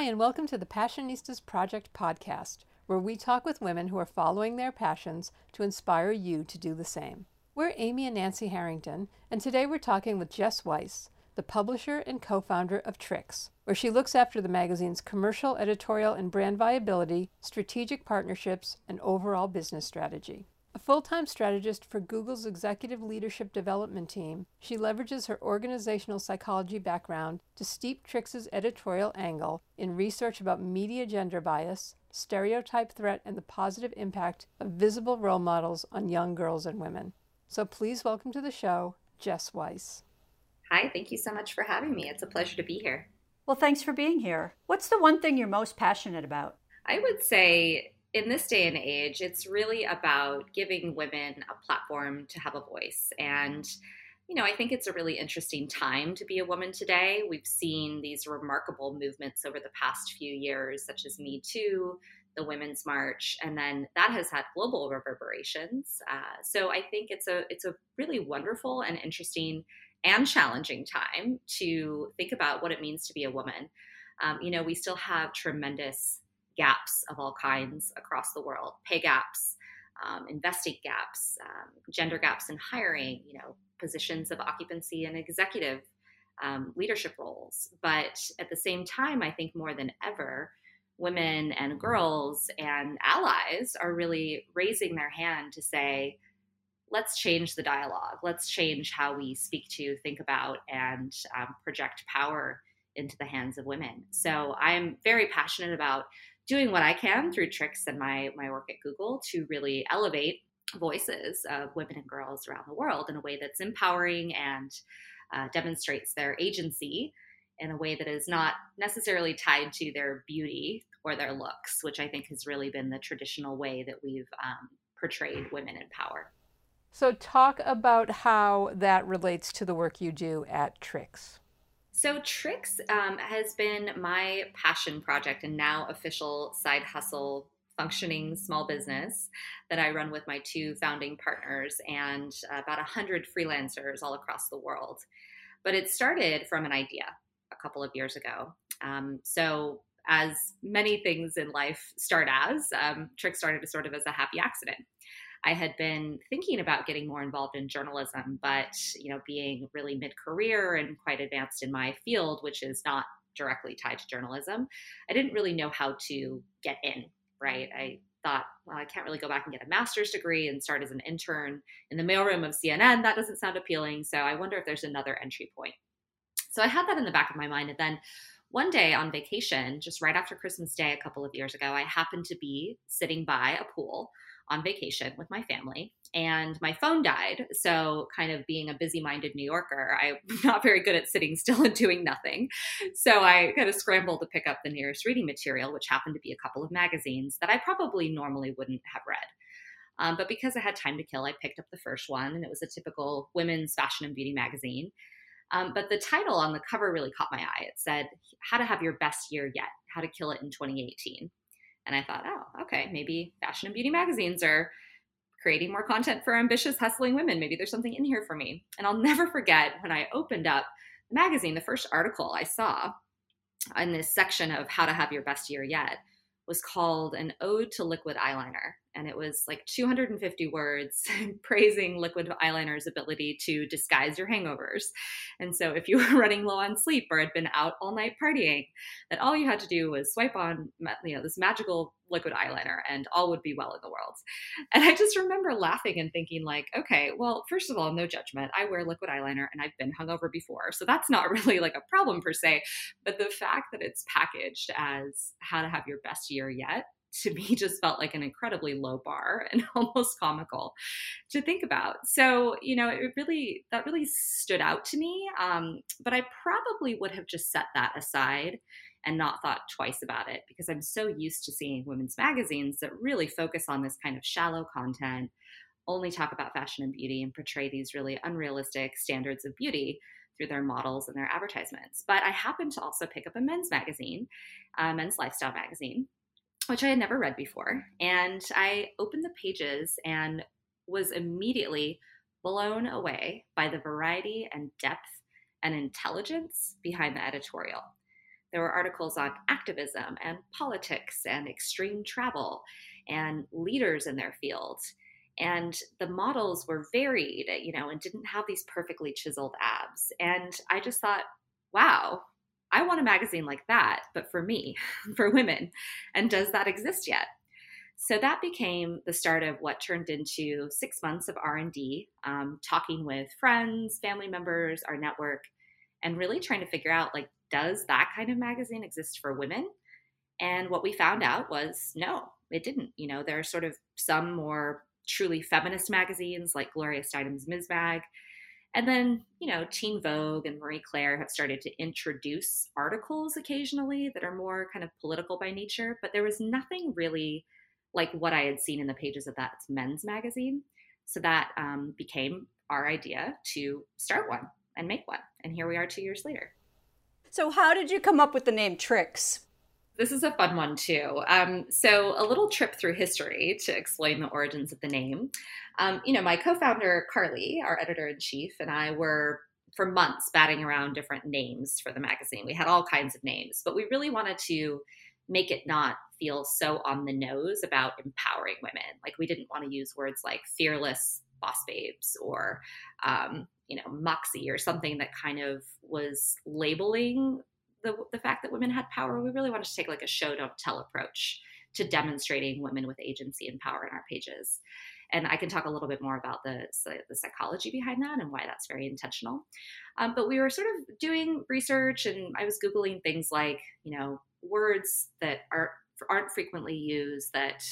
Hi, and welcome to the Passionistas Project podcast, where we talk with women who are following their passions to inspire you to do the same. We're Amy and Nancy Harrington, and today we're talking with Jess Weiss, the publisher and co founder of Trix, where she looks after the magazine's commercial, editorial, and brand viability, strategic partnerships, and overall business strategy. A full time strategist for Google's executive leadership development team, she leverages her organizational psychology background to steep Trix's editorial angle in research about media gender bias, stereotype threat, and the positive impact of visible role models on young girls and women. So please welcome to the show, Jess Weiss. Hi, thank you so much for having me. It's a pleasure to be here. Well, thanks for being here. What's the one thing you're most passionate about? I would say in this day and age, it's really about giving women a platform to have a voice. And, you know, I think it's a really interesting time to be a woman today. We've seen these remarkable movements over the past few years, such as Me Too, the Women's March, and then that has had global reverberations. Uh, so I think it's a it's a really wonderful and interesting and challenging time to think about what it means to be a woman. Um, you know, we still have tremendous gaps of all kinds across the world pay gaps, um, investing gaps, um, gender gaps in hiring, you know, positions of occupancy and executive um, leadership roles. But at the same time, I think more than ever, women and girls and allies are really raising their hand to say, let's change the dialogue. Let's change how we speak to, think about, and um, project power into the hands of women. So I'm very passionate about doing what I can through Trix and my my work at Google to really elevate voices of women and girls around the world in a way that's empowering and uh, demonstrates their agency in a way that is not necessarily tied to their beauty or their looks, which I think has really been the traditional way that we've um, portrayed women in power. So, talk about how that relates to the work you do at Trix. So, Trix um, has been my passion project and now official side hustle functioning small business that I run with my two founding partners and about 100 freelancers all across the world. But it started from an idea a couple of years ago. Um, so, as many things in life start as, um, Trix started sort of as a happy accident. I had been thinking about getting more involved in journalism, but you know, being really mid-career and quite advanced in my field, which is not directly tied to journalism, I didn't really know how to get in. Right? I thought, well, I can't really go back and get a master's degree and start as an intern in the mailroom of CNN. That doesn't sound appealing. So I wonder if there's another entry point. So I had that in the back of my mind. And then one day on vacation, just right after Christmas Day a couple of years ago, I happened to be sitting by a pool on vacation with my family and my phone died. So, kind of being a busy minded New Yorker, I'm not very good at sitting still and doing nothing. So, I kind of scrambled to pick up the nearest reading material, which happened to be a couple of magazines that I probably normally wouldn't have read. Um, but because I had time to kill, I picked up the first one, and it was a typical women's fashion and beauty magazine. Um, but the title on the cover really caught my eye. It said, How to Have Your Best Year Yet How to Kill It in 2018. And I thought, oh, okay, maybe fashion and beauty magazines are creating more content for ambitious, hustling women. Maybe there's something in here for me. And I'll never forget when I opened up the magazine, the first article I saw in this section of how to have your best year yet was called An Ode to Liquid Eyeliner and it was like 250 words praising liquid eyeliner's ability to disguise your hangovers. And so if you were running low on sleep or had been out all night partying, that all you had to do was swipe on you know this magical liquid eyeliner and all would be well in the world. And I just remember laughing and thinking like, okay, well, first of all, no judgment. I wear liquid eyeliner and I've been hungover before. So that's not really like a problem per se, but the fact that it's packaged as how to have your best year yet to me just felt like an incredibly low bar and almost comical to think about. So, you know, it really, that really stood out to me. Um, but I probably would have just set that aside and not thought twice about it because I'm so used to seeing women's magazines that really focus on this kind of shallow content, only talk about fashion and beauty and portray these really unrealistic standards of beauty through their models and their advertisements. But I happened to also pick up a men's magazine, a men's lifestyle magazine, which I had never read before. And I opened the pages and was immediately blown away by the variety and depth and intelligence behind the editorial. There were articles on activism and politics and extreme travel and leaders in their fields. And the models were varied, you know, and didn't have these perfectly chiseled abs. And I just thought, wow, I want a magazine like that, but for me, for women. And does that exist yet? So that became the start of what turned into six months of R&D, um, talking with friends, family members, our network, and really trying to figure out like, does that kind of magazine exist for women? And what we found out was no, it didn't. You know, there are sort of some more truly feminist magazines like Gloria Steinem's Ms. Mag. And then, you know, Teen Vogue and Marie Claire have started to introduce articles occasionally that are more kind of political by nature, but there was nothing really like what I had seen in the pages of that men's magazine. So that um, became our idea to start one and make one. And here we are two years later. So, how did you come up with the name Trix? This is a fun one too. Um, so, a little trip through history to explain the origins of the name. Um, you know, my co founder, Carly, our editor in chief, and I were for months batting around different names for the magazine. We had all kinds of names, but we really wanted to make it not feel so on the nose about empowering women. Like, we didn't want to use words like fearless boss babes or um, you know, moxie or something that kind of was labeling the, the fact that women had power. We really wanted to take like a show don't tell approach to demonstrating women with agency and power in our pages. And I can talk a little bit more about the, the psychology behind that and why that's very intentional. Um, but we were sort of doing research and I was Googling things like, you know, words that are, aren't frequently used that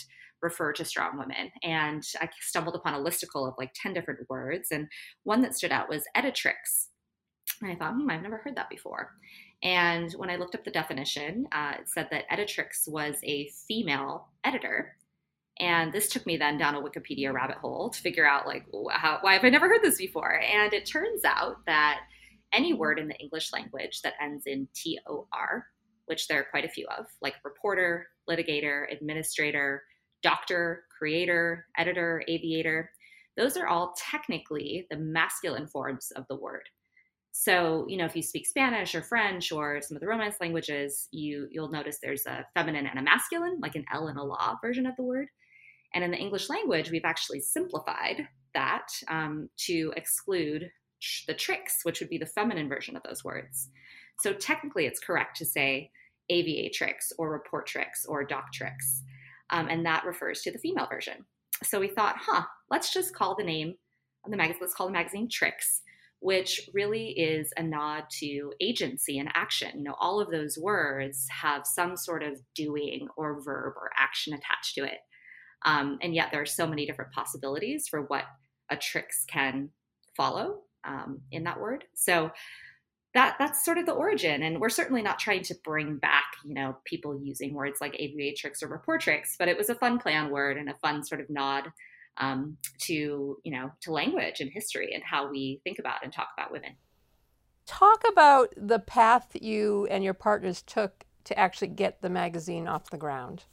refer to strong women. And I stumbled upon a listicle of like 10 different words. And one that stood out was editrix. And I thought, hmm, I've never heard that before. And when I looked up the definition, uh, it said that editrix was a female editor. And this took me then down a Wikipedia rabbit hole to figure out, like, how, why have I never heard this before? And it turns out that any word in the English language that ends in TOR, which there are quite a few of, like reporter, litigator, administrator, doctor, creator, editor, aviator, those are all technically the masculine forms of the word. So, you know, if you speak Spanish or French or some of the Romance languages, you you'll notice there's a feminine and a masculine, like an L and a law version of the word. And in the English language, we've actually simplified that um, to exclude the tricks, which would be the feminine version of those words. So technically, it's correct to say aviatrix or reportrix or doctrix um, and that refers to the female version. So we thought, huh, let's just call the name of the magazine, let's call the magazine Trix, which really is a nod to agency and action. You know, all of those words have some sort of doing or verb or action attached to it. Um, and yet there are so many different possibilities for what a tricks can follow um, in that word. So that that's sort of the origin and we're certainly not trying to bring back you know people using words like aviatrix or reportrix but it was a fun play on word and a fun sort of nod um, to you know to language and history and how we think about and talk about women. Talk about the path you and your partners took to actually get the magazine off the ground.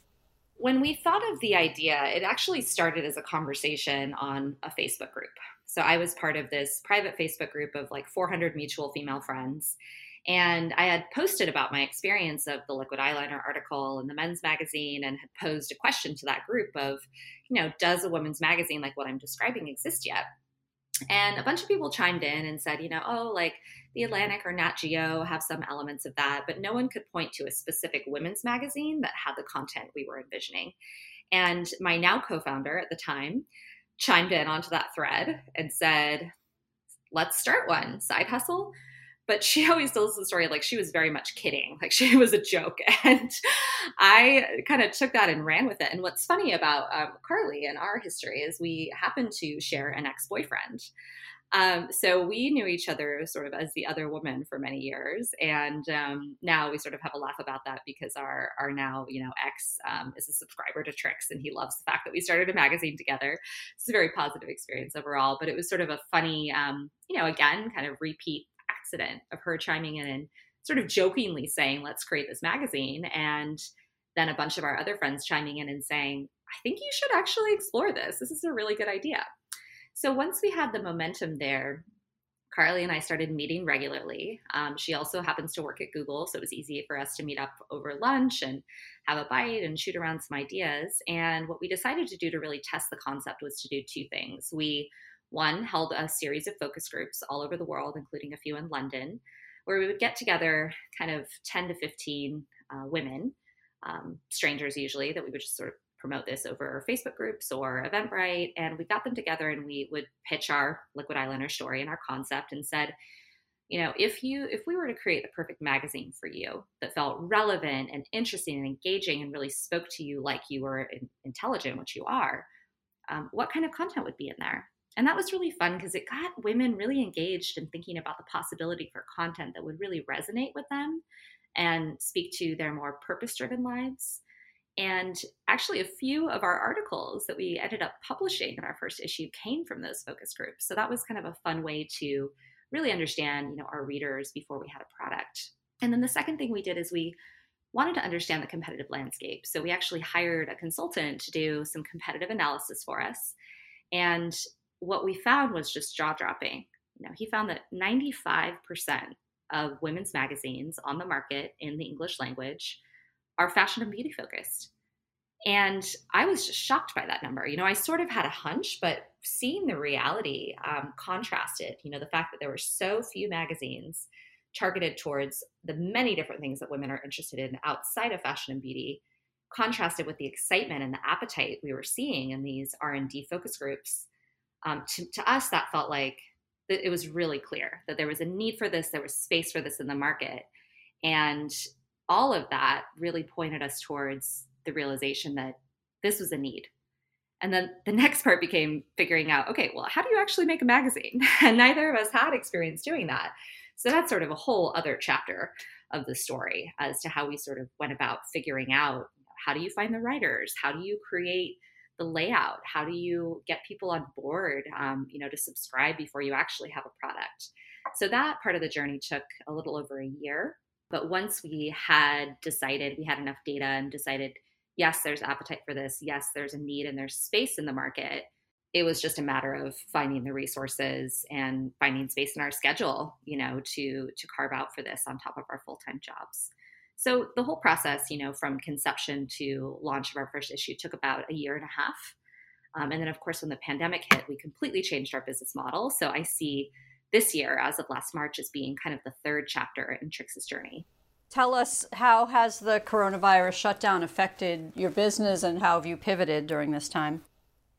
When we thought of the idea it actually started as a conversation on a facebook group. So I was part of this private Facebook group of like 400 mutual female friends. And I had posted about my experience of the liquid eyeliner article in the men's magazine and had posed a question to that group of, you know, does a women's magazine like what I'm describing exist yet? And a bunch of people chimed in and said, you know, oh, like the Atlantic or Nat Geo have some elements of that, but no one could point to a specific women's magazine that had the content we were envisioning. And my now co founder at the time chimed in onto that thread and said, let's start one side hustle. But she always tells the story like she was very much kidding, like she was a joke. And I kind of took that and ran with it. And what's funny about um, Carly and our history is we happen to share an ex boyfriend. Um, so we knew each other sort of as the other woman for many years, and um, now we sort of have a laugh about that because our our now you know ex um, is a subscriber to Trix, and he loves the fact that we started a magazine together. It's a very positive experience overall, but it was sort of a funny, um, you know, again, kind of repeat accident of her chiming in and sort of jokingly saying, "Let's create this magazine," and then a bunch of our other friends chiming in and saying, "I think you should actually explore this. This is a really good idea." So once we had the momentum there, Carly and I started meeting regularly. Um, she also happens to work at Google, so it was easy for us to meet up over lunch and have a bite and shoot around some ideas. And what we decided to do to really test the concept was to do two things. We, one, held a series of focus groups all over the world, including a few in London, where we would get together kind of 10 to 15 uh, women, um, strangers usually, that we would just sort of promote this over Facebook groups or Eventbrite. And we got them together and we would pitch our liquid eyeliner story and our concept and said, you know, if you if we were to create the perfect magazine for you that felt relevant and interesting and engaging and really spoke to you like you were intelligent, which you are, um, what kind of content would be in there? And that was really fun because it got women really engaged in thinking about the possibility for content that would really resonate with them and speak to their more purpose driven lives. And actually, a few of our articles that we ended up publishing in our first issue came from those focus groups. So that was kind of a fun way to really understand, you know, our readers before we had a product. And then the second thing we did is we wanted to understand the competitive landscape. So we actually hired a consultant to do some competitive analysis for us. And what we found was just jaw dropping. You know, he found that 95% of women's magazines on the market in the English language are fashion and beauty focused. And I was just shocked by that number. You know, I sort of had a hunch, but seeing the reality um, contrasted, you know, the fact that there were so few magazines targeted towards the many different things that women are interested in outside of fashion and beauty contrasted with the excitement and the appetite we were seeing in these r&d focus groups um, to, to us that felt like it was really clear that there was a need for this there was space for this in the market and all of that really pointed us towards the realization that this was a need. And then the next part became figuring out okay, well, how do you actually make a magazine? And neither of us had experience doing that. So that's sort of a whole other chapter of the story as to how we sort of went about figuring out how do you find the writers? How do you create the layout? How do you get people on board, um, you know, to subscribe before you actually have a product? So that part of the journey took a little over a year. But once we had decided, we had enough data and decided, yes, there's appetite for this. Yes, there's a need and there's space in the market. It was just a matter of finding the resources and finding space in our schedule, you know, to to carve out for this on top of our full-time jobs. So the whole process, you know, from conception to launch of our first issue took about a year and a half. Um, and then, of course, when the pandemic hit, we completely changed our business model. So I see this year, as of last March, as being kind of the third chapter in Trix's journey. Tell us how has the coronavirus shutdown affected your business and how have you pivoted during this time?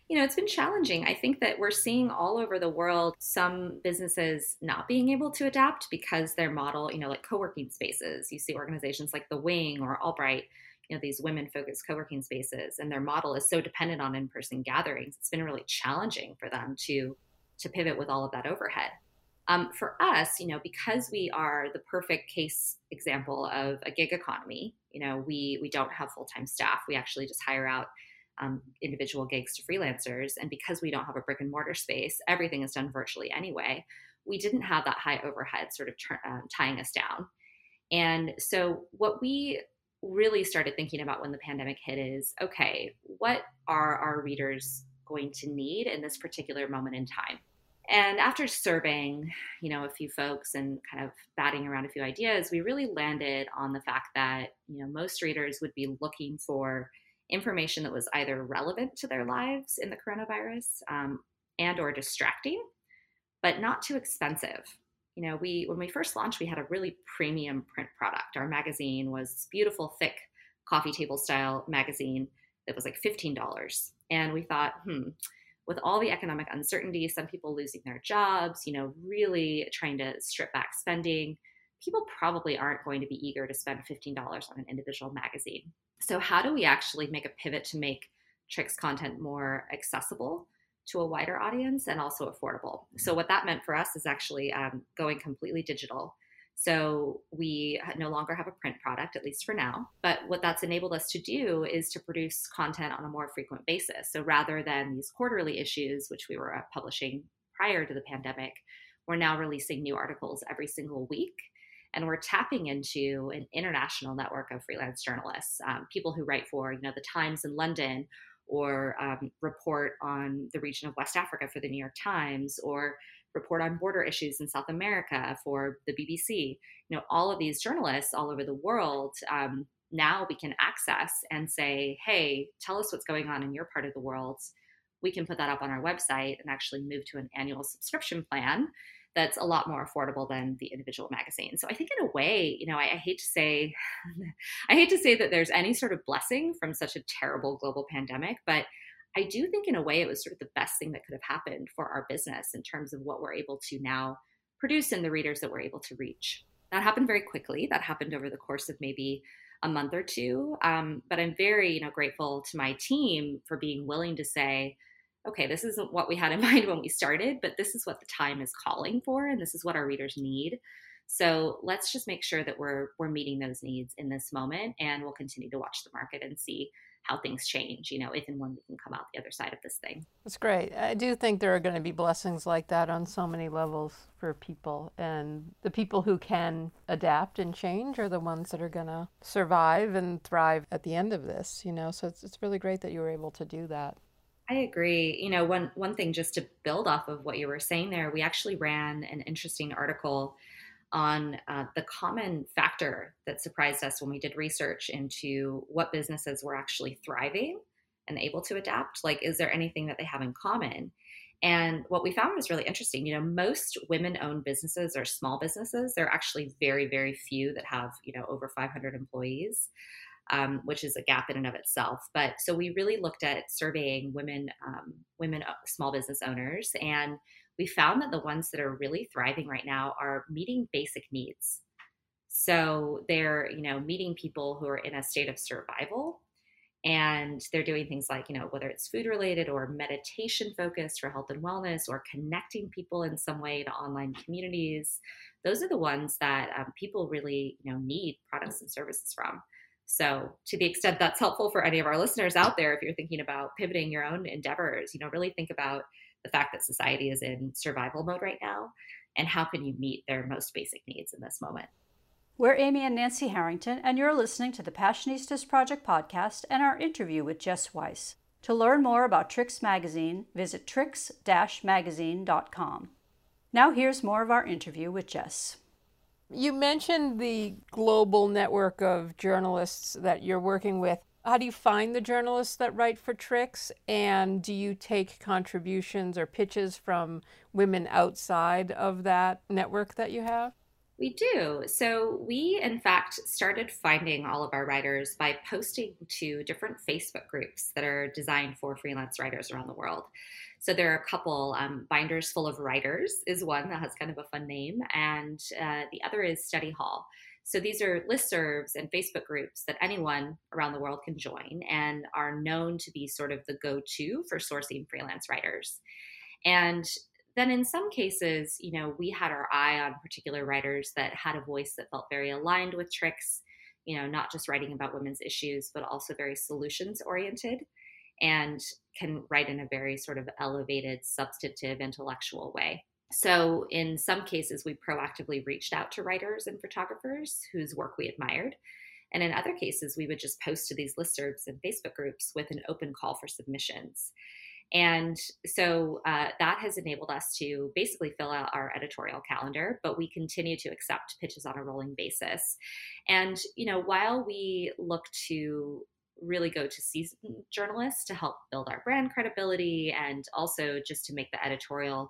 You know, it's been challenging. I think that we're seeing all over the world some businesses not being able to adapt because their model, you know, like co working spaces. You see organizations like The Wing or AllBright, you know, these women focused co working spaces, and their model is so dependent on in person gatherings. It's been really challenging for them to to pivot with all of that overhead. Um, for us, you know, because we are the perfect case example of a gig economy, you know, we we don't have full time staff. We actually just hire out um, individual gigs to freelancers, and because we don't have a brick and mortar space, everything is done virtually anyway. We didn't have that high overhead sort of uh, tying us down, and so what we really started thinking about when the pandemic hit is okay, what are our readers going to need in this particular moment in time? And after surveying, you know, a few folks and kind of batting around a few ideas, we really landed on the fact that, you know, most readers would be looking for information that was either relevant to their lives in the coronavirus um, and or distracting, but not too expensive. You know, we when we first launched, we had a really premium print product. Our magazine was this beautiful, thick coffee table style magazine that was like $15. And we thought, hmm, with all the economic uncertainty, some people losing their jobs, you know, really trying to strip back spending, people probably aren't going to be eager to spend $15 on an individual magazine. So, how do we actually make a pivot to make Trix content more accessible to a wider audience and also affordable? So, what that meant for us is actually um, going completely digital so we no longer have a print product, at least for now. But what that's enabled us to do is to produce content on a more frequent basis. So rather than these quarterly issues, which we were uh, publishing prior to the pandemic, we're now releasing new articles every single week. And we're tapping into an international network of freelance journalists, um, people who write for, you know, the Times in London or um, report on the region of West Africa for the New York Times or report on border issues in South America for the BBC. You know, all of these journalists all over the world um, now we can access and say, hey, tell us what's going on in your part of the world. We can put that up on our website and actually move to an annual subscription plan that's a lot more affordable than the individual magazine. So I think in a way, you know, I, I, hate to say, I hate to say that there's any sort of blessing from such a terrible global pandemic, but I do think in a way it was sort of the best thing that could have happened for our business in terms of what we're able to now produce and the readers that we're able to reach. That happened very quickly. That happened over the course of maybe a month or two. Um, but I'm very, you know, grateful to my team for being willing to say, okay, this isn't what we had in mind when we started, but this is what the time is calling for, and this is what our readers need. So let's just make sure that we're we're meeting those needs in this moment, and we'll continue to watch the market and see how things change, you know, if and when we can come out the other side of this thing. That's great. I do think there are going to be blessings like that on so many levels for people. And the people who can adapt and change are the ones that are going to survive and thrive at the end of this, you know. So it's, it's really great that you were able to do that. I agree. You know, one one thing just to build off of what you were saying there, we actually ran an interesting article on uh, the common factor that surprised us when we did research into what businesses were actually thriving and able to adapt. Like, is there anything that they have in common? And what we found was really interesting. You know, most women owned businesses are small businesses. There are actually very, very few that have, you know, over 500 employees, um, which is a gap in and of itself. But so we really looked at surveying women, um, women, uh, small business owners, and we found that the ones that are really thriving right now are meeting basic needs. So they're, you know, meeting people who are in a state of survival and they're doing things like, you know, whether it's food related or meditation focused for health and wellness or connecting people in some way to online communities. Those are the ones that um, people really, you know, need products and services from. So, to the extent that's helpful for any of our listeners out there, if you're thinking about pivoting your own endeavors, you know, really think about the fact that society is in survival mode right now and how can you meet their most basic needs in this moment. We're Amy and Nancy Harrington, and you're listening to the Passionistas Project podcast and our interview with Jess Weiss. To learn more about Trix Magazine, visit tricks-magazine.com. Now here's more of our interview with Jess. You mentioned the global network of journalists that you're working with how do you find the journalists that write for Trix? And do you take contributions or pitches from women outside of that network that you have? We do. So, we in fact started finding all of our writers by posting to different Facebook groups that are designed for freelance writers around the world. So, there are a couple. Um, Binders Full of Writers is one that has kind of a fun name, and uh, the other is Study Hall. So these are listservs and Facebook groups that anyone around the world can join and are known to be sort of the go to for sourcing freelance writers. And then in some cases, you know, we had our eye on particular writers that had a voice that felt very aligned with Trix, you know, not just writing about women's issues, but also very solutions oriented and can write in a very sort of elevated, substantive, intellectual way. So, in some cases, we proactively reached out to writers and photographers whose work we admired. And in other cases, we would just post to these listservs and Facebook groups with an open call for submissions. And so uh, that has enabled us to basically fill out our editorial calendar, but we continue to accept pitches on a rolling basis. And, you know, while we look to really go to seasoned journalists to help build our brand credibility and also just to make the editorial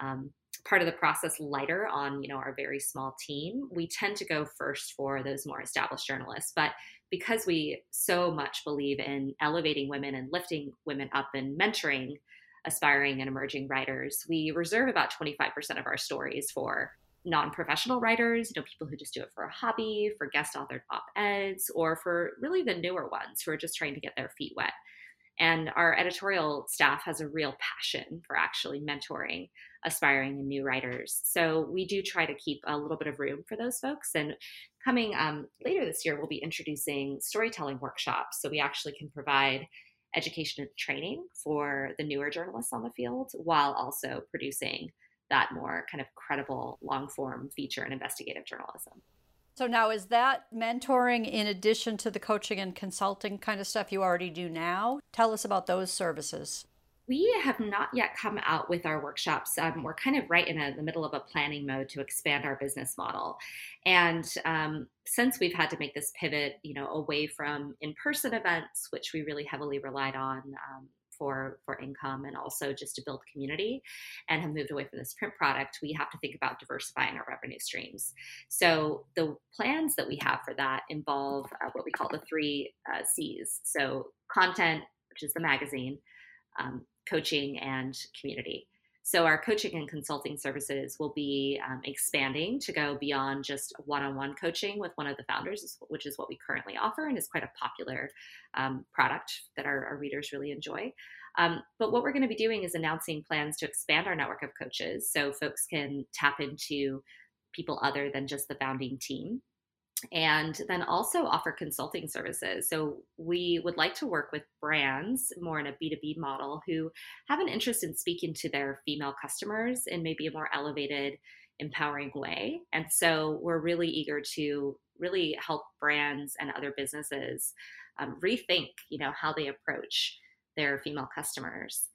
um, part of the process lighter on you know our very small team. We tend to go first for those more established journalists but because we so much believe in elevating women and lifting women up and mentoring aspiring and emerging writers we reserve about 25% of our stories for non-professional writers you know people who just do it for a hobby for guest authored op-eds or for really the newer ones who are just trying to get their feet wet and our editorial staff has a real passion for actually mentoring aspiring and new writers. So we do try to keep a little bit of room for those folks. And coming um, later this year, we'll be introducing storytelling workshops. So we actually can provide education and training for the newer journalists on the field while also producing that more kind of credible long form feature and investigative journalism. So now is that mentoring in addition to the coaching and consulting kind of stuff you already do now? Tell us about those services. We have not yet come out with our workshops. Um, we're kind of right in a, the middle of a planning mode to expand our business model. And um, since we've had to make this pivot, you know, away from in-person events, which we really heavily relied on um, for for income and also just to build community and have moved away from this print product we have to think about diversifying our revenue streams. So the plans that we have for that involve uh, what we call the three uh, c's. So content which is the magazine um, coaching and community so our coaching and consulting services will be um, expanding to go beyond just one-on-one coaching with one of the founders, which is what we currently offer and is quite a popular um, product that our, our, readers really enjoy. Um, but what we're going to be doing is announcing plans to expand our network of coaches so folks can tap into people other than just the founding team and then also offer consulting services. So we would like to work with brands more in a B2B model who have an interest in speaking to their female customers in maybe a more elevated, empowering way. And so we're really eager to really help brands and other businesses um, rethink, you know, how they approach their female customers.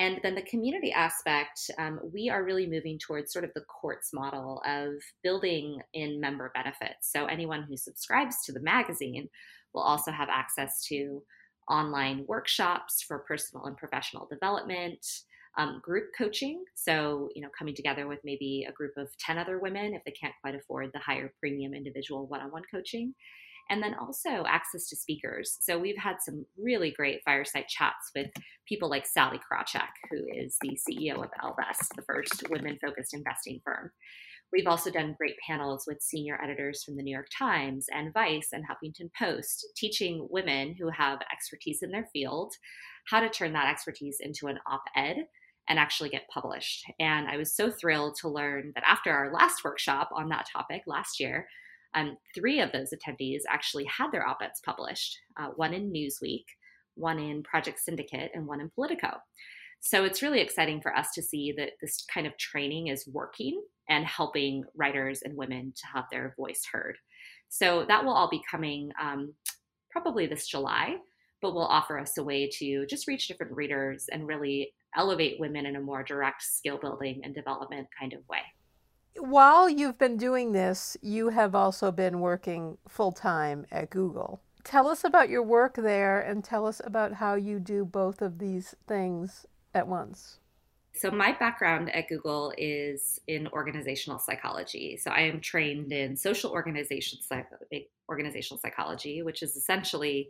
And then the community aspect, um, we are really moving towards sort of the courts model of building in member benefits. So anyone who subscribes to the magazine will also have access to online workshops for personal and professional development, um, group coaching. So, you know, coming together with maybe a group of 10 other women if they can't quite afford the higher premium individual one on one coaching and then also access to speakers. So we've had some really great fireside chats with people like Sally Krawcheck, who is the CEO of Ellevest, the first women focused investing firm. We've also done great panels with senior editors from the New York Times and Vice and Huffington Post, teaching women who have expertise in their field how to turn that expertise into an op ed and actually get published. And I was so thrilled to learn that after our last workshop on that topic last year, um, three of those attendees actually had their op eds published uh, one in Newsweek, one in Project Syndicate, and one in Politico. So it's really exciting for us to see that this kind of training is working and helping writers and women to have their voice heard. So that will all be coming um, probably this July, but will offer us a way to just reach different readers and really elevate women in a more direct skill building and development kind of way while you've been doing this, you have also been working full time at Google. Tell us about your work there and tell us about how you do both of these things at once. So, my background at Google is in organizational psychology. So, I am trained in social organization, organizational psychology, which is essentially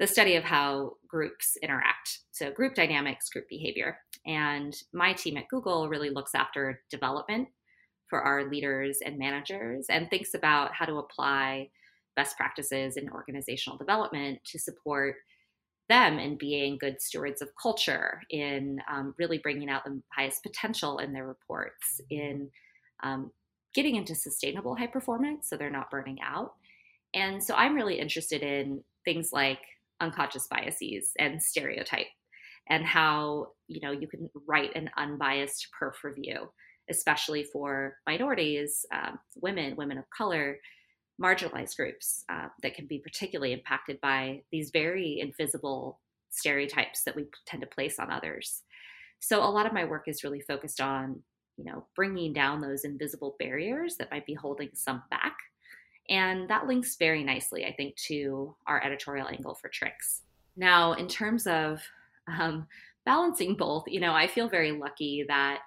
the study of how groups interact. So, group dynamics, group behavior. And my team at Google really looks after development for our leaders and managers and thinks about how to apply best practices in organizational development to support them in being good stewards of culture, in um, really bringing out the highest potential in their reports, in um, getting into sustainable high performance so they're not burning out. And so I'm really interested in things like unconscious biases and stereotype and how you know you can write an unbiased perf review especially for minorities, um, women, women of color, marginalized groups uh, that can be particularly impacted by these very invisible stereotypes that we tend to place on others. So a lot of my work is really focused on, you know, bringing down those invisible barriers that might be holding some back. And that links very nicely, I think, to our editorial angle for Trix. Now, in terms of um, balancing both, you know, I feel very lucky that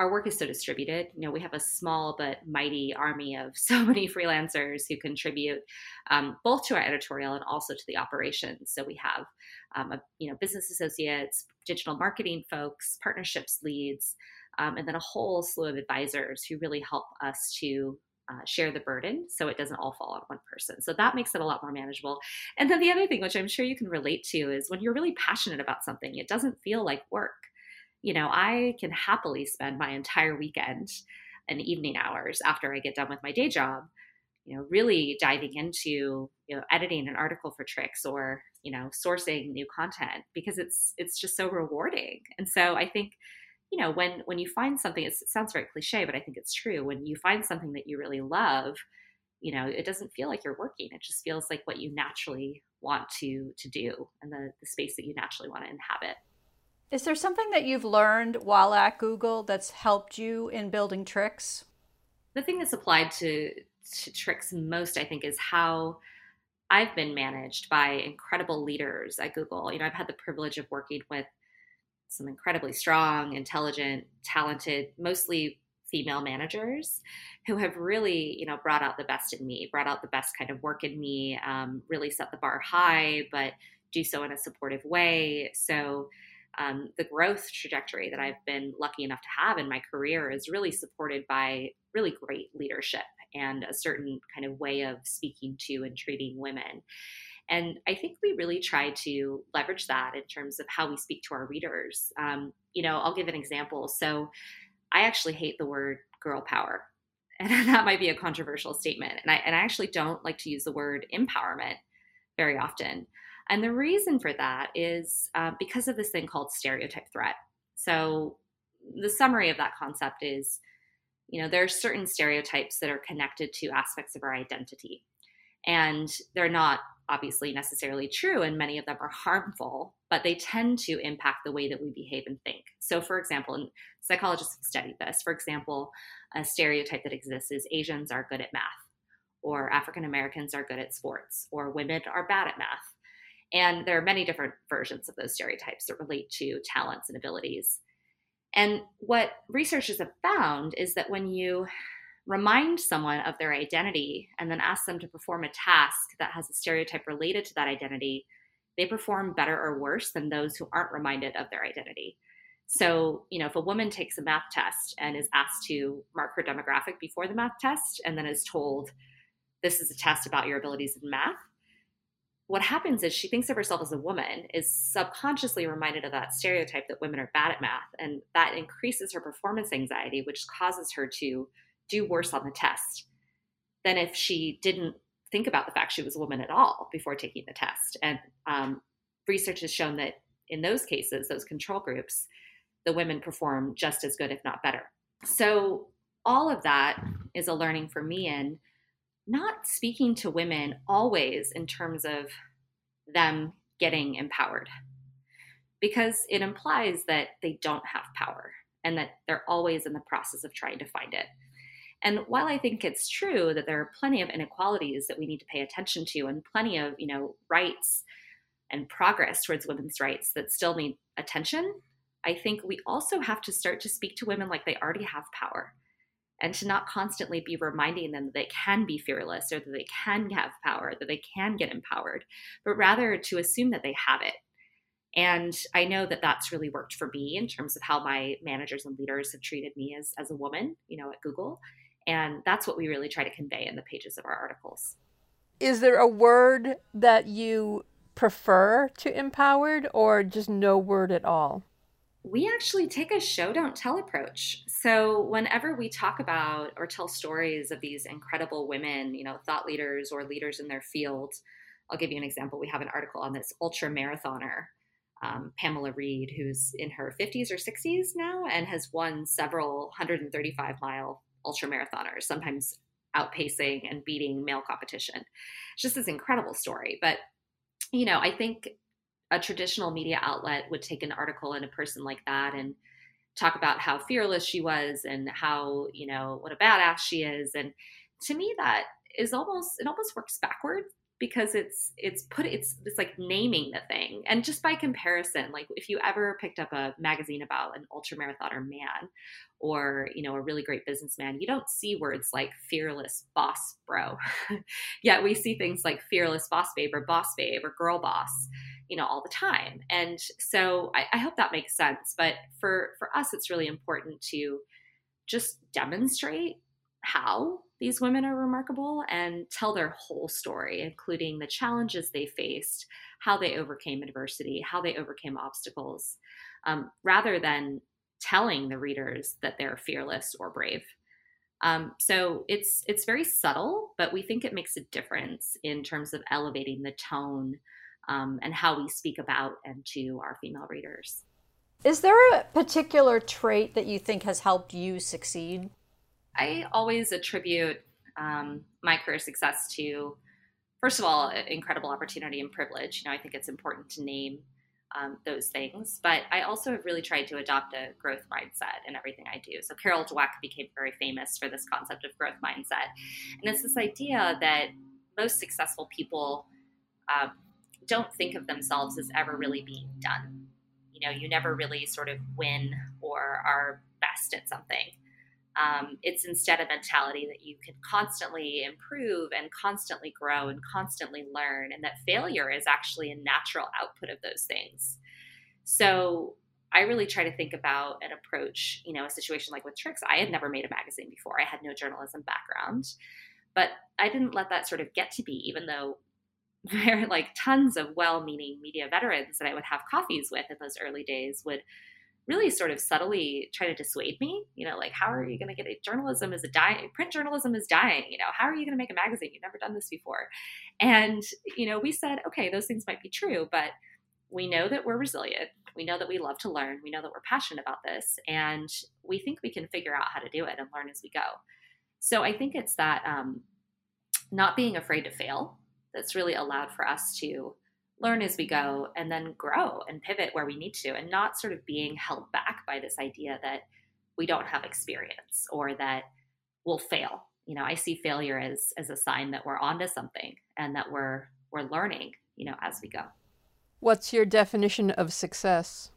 our work is so distributed. You know, we have a small but mighty army of so many freelancers who contribute um, both to our editorial and also to the operations. So we have, um, a, you know, business associates, digital marketing folks, partnerships leads, um, and then a whole slew of advisors who really help us to uh, share the burden so it doesn't all fall on one person. So that makes it a lot more manageable. And then the other thing, which I'm sure you can relate to, is when you're really passionate about something, it doesn't feel like work you know, I can happily spend my entire weekend and evening hours after I get done with my day job, you know, really diving into, you know, editing an article for Trix or, you know, sourcing new content because it's it's just so rewarding. And so I think, you know, when when you find something, it sounds very cliche, but I think it's true. When you find something that you really love, you know, it doesn't feel like you're working. It just feels like what you naturally want to to do and the, the space that you naturally want to inhabit. Is there something that you've learned while at Google that's helped you in building Trix? The thing that's applied to, to Trix most, I think, is how I've been managed by incredible leaders at Google. You know, I've had the privilege of working with some incredibly strong, intelligent, talented, mostly female managers who have really, you know, brought out the best in me, brought out the best kind of work in me, um, really set the bar high, but do so in a supportive way. So um, the growth trajectory that I've been lucky enough to have in my career is really supported by really great leadership and a certain kind of way of speaking to and treating women. And I think we really try to leverage that in terms of how we speak to our readers. Um, you know, I'll give an example. So I actually hate the word girl power. And that might be a controversial statement. And I, and I actually don't like to use the word empowerment very often. And the reason for that is uh, because of this thing called stereotype threat. So the summary of that concept is you know, there are certain stereotypes that are connected to aspects of our identity. And they're not obviously necessarily true, and many of them are harmful, but they tend to impact the way that we behave and think. So, for example, and psychologists have studied this. For example, a stereotype that exists is Asians are good at math, or African Americans are good at sports, or women are bad at math. And there are many different versions of those stereotypes that relate to talents and abilities. And what researchers have found is that when you remind someone of their identity and then ask them to perform a task that has a stereotype related to that identity, they perform better or worse than those who aren't reminded of their identity. So, you know, if a woman takes a math test and is asked to mark her demographic before the math test and then is told, this is a test about your abilities in math, what happens is she thinks of herself as a woman, is subconsciously reminded of that stereotype that women are bad at math, and that increases her performance anxiety, which causes her to do worse on the test than if she didn't think about the fact she was a woman at all before taking the test. And um, research has shown that in those cases, those control groups, the women perform just as good, if not better. So, all of that is a learning for me in not speaking to women always in terms of them getting empowered because it implies that they don't have power and that they're always in the process of trying to find it. And while I think it's true that there are plenty of inequalities that we need to pay attention to and plenty of, you know, rights and progress towards women's rights that still need attention, I think we also have to start to speak to women like they already have power and to not constantly be reminding them that they can be fearless or that they can have power, that they can get empowered, but rather to assume that they have it. And I know that that's really worked for me in terms of how my managers and leaders have treated me as, as a woman, you know, at Google. And that's what we really try to convey in the pages of our articles. Is there a word that you prefer to empowered or just no word at all? We actually take a show don't tell approach. So whenever we talk about or tell stories of these incredible women, you know, thought leaders or leaders in their field, I'll give you an example. We have an article on this ultra marathoner, um, Pamela Reed, who's in her 50s or 60s now and has won several 135 mile ultra marathoners, sometimes outpacing and beating male competition. It's just this incredible story. But you know, I think a traditional media outlet would take an article on a person like that and talk about how fearless she was and how you know what a badass she is. And to me that is almost it almost works backwards because it's it's put it's it's like naming the thing. And just by comparison like if you ever picked up a magazine about an ultra marathoner man or you know a really great businessman you don't see words like fearless boss bro. Yet we see things like fearless boss babe or boss babe or girl boss you know all the time and so I, I hope that makes sense but for for us it's really important to just demonstrate how these women are remarkable and tell their whole story, including the challenges they faced, how they overcame adversity, how they overcame obstacles, um, rather than telling the readers that they're fearless or brave. Um, so it's it's very subtle, but we think it makes a difference in terms of elevating the tone um, and how we speak about and to our female readers. Is there a particular trait that you think has helped you succeed? I always attribute um, my career success to, first of all, incredible opportunity and privilege. You know, I think it's important to name um, those things. But I also have really tried to adopt a growth mindset in everything I do. So Carol Dweck became very famous for this concept of growth mindset. And it's this idea that most successful people um, don't think of themselves as ever really being done. You know, you never really sort of win or are best at something. Um, it's instead a mentality that you can constantly improve and constantly grow and constantly learn, and that failure is actually a natural output of those things. So I really try to think about an approach, you know, a situation like with Trix. I had never made a magazine before. I had no journalism background, but I didn't let that sort of get to me, even though there like tons of well-meaning media veterans that I would have coffees with in those early days would really sort of subtly try to dissuade me. You know, like, how are you going to get a journalism is a dying, print journalism is dying. You know, how are you going to make a magazine? You've never done this before. And, you know, we said, okay, those things might be true, but we know that we're resilient. We know that we love to learn. We know that we're passionate about this. And we think we can figure out how to do it and learn as we go. So I think it's that um, not being afraid to fail that's really allowed for us to learn as we go and then grow and pivot where we need to and not sort of being held back by this idea that we don't have experience or that we'll fail. You know i see failure as as a sign that we're onto something and that we're we're learning you know as we go. What's your definition of success?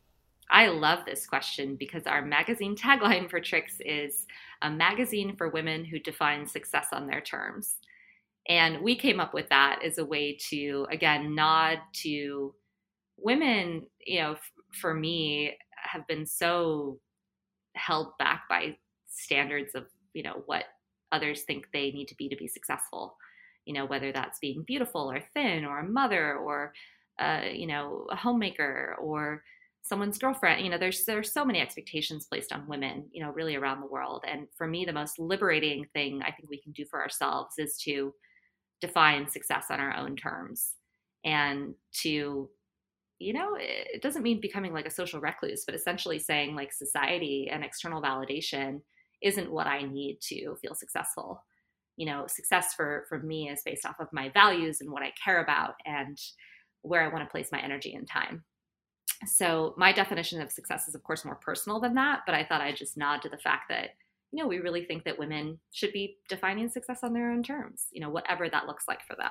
I love this question because our magazine tagline for Trix is a magazine for women who define success on their terms and we came up with that as a way to, again, nod to women, you know, f- for me, have been so held back by standards of, you know, what others think they need to be to be successful. You know, whether that's being beautiful or thin or a mother or, uh, you know, a homemaker or someone's girlfriend you know there's there's so many expectations placed on women you know really around the world and for me the most liberating thing i think we can do for ourselves is to define success on our own terms. And to you know it doesn't mean becoming like a social recluse but essentially saying like society and external validation isn't what i need to feel successful. You know success for for me is based off of my values and what i care about and where i want to place my energy and time. So my definition of success is of course more personal than that but i thought i'd just nod to the fact that you know, we really think that women should be defining success on their own terms, you know, whatever that looks like for them.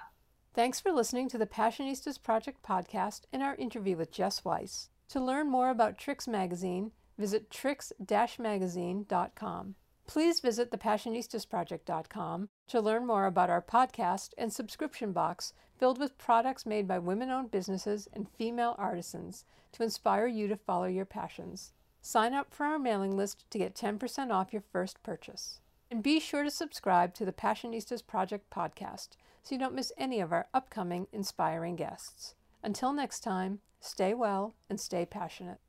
Thanks for listening to the Passionistas Project podcast and our interview with Jess Weiss. To learn more about Trix Magazine, visit trix-magazine.com. Please visit thepassionistasproject.com to learn more about our podcast and subscription box filled with products made by women owned businesses and female artisans to inspire you to follow your passions. Sign up for our mailing list to get 10% off your first purchase. And be sure to subscribe to the Passionistas Project podcast so you don't miss any of our upcoming inspiring guests. Until next time, stay well and stay passionate.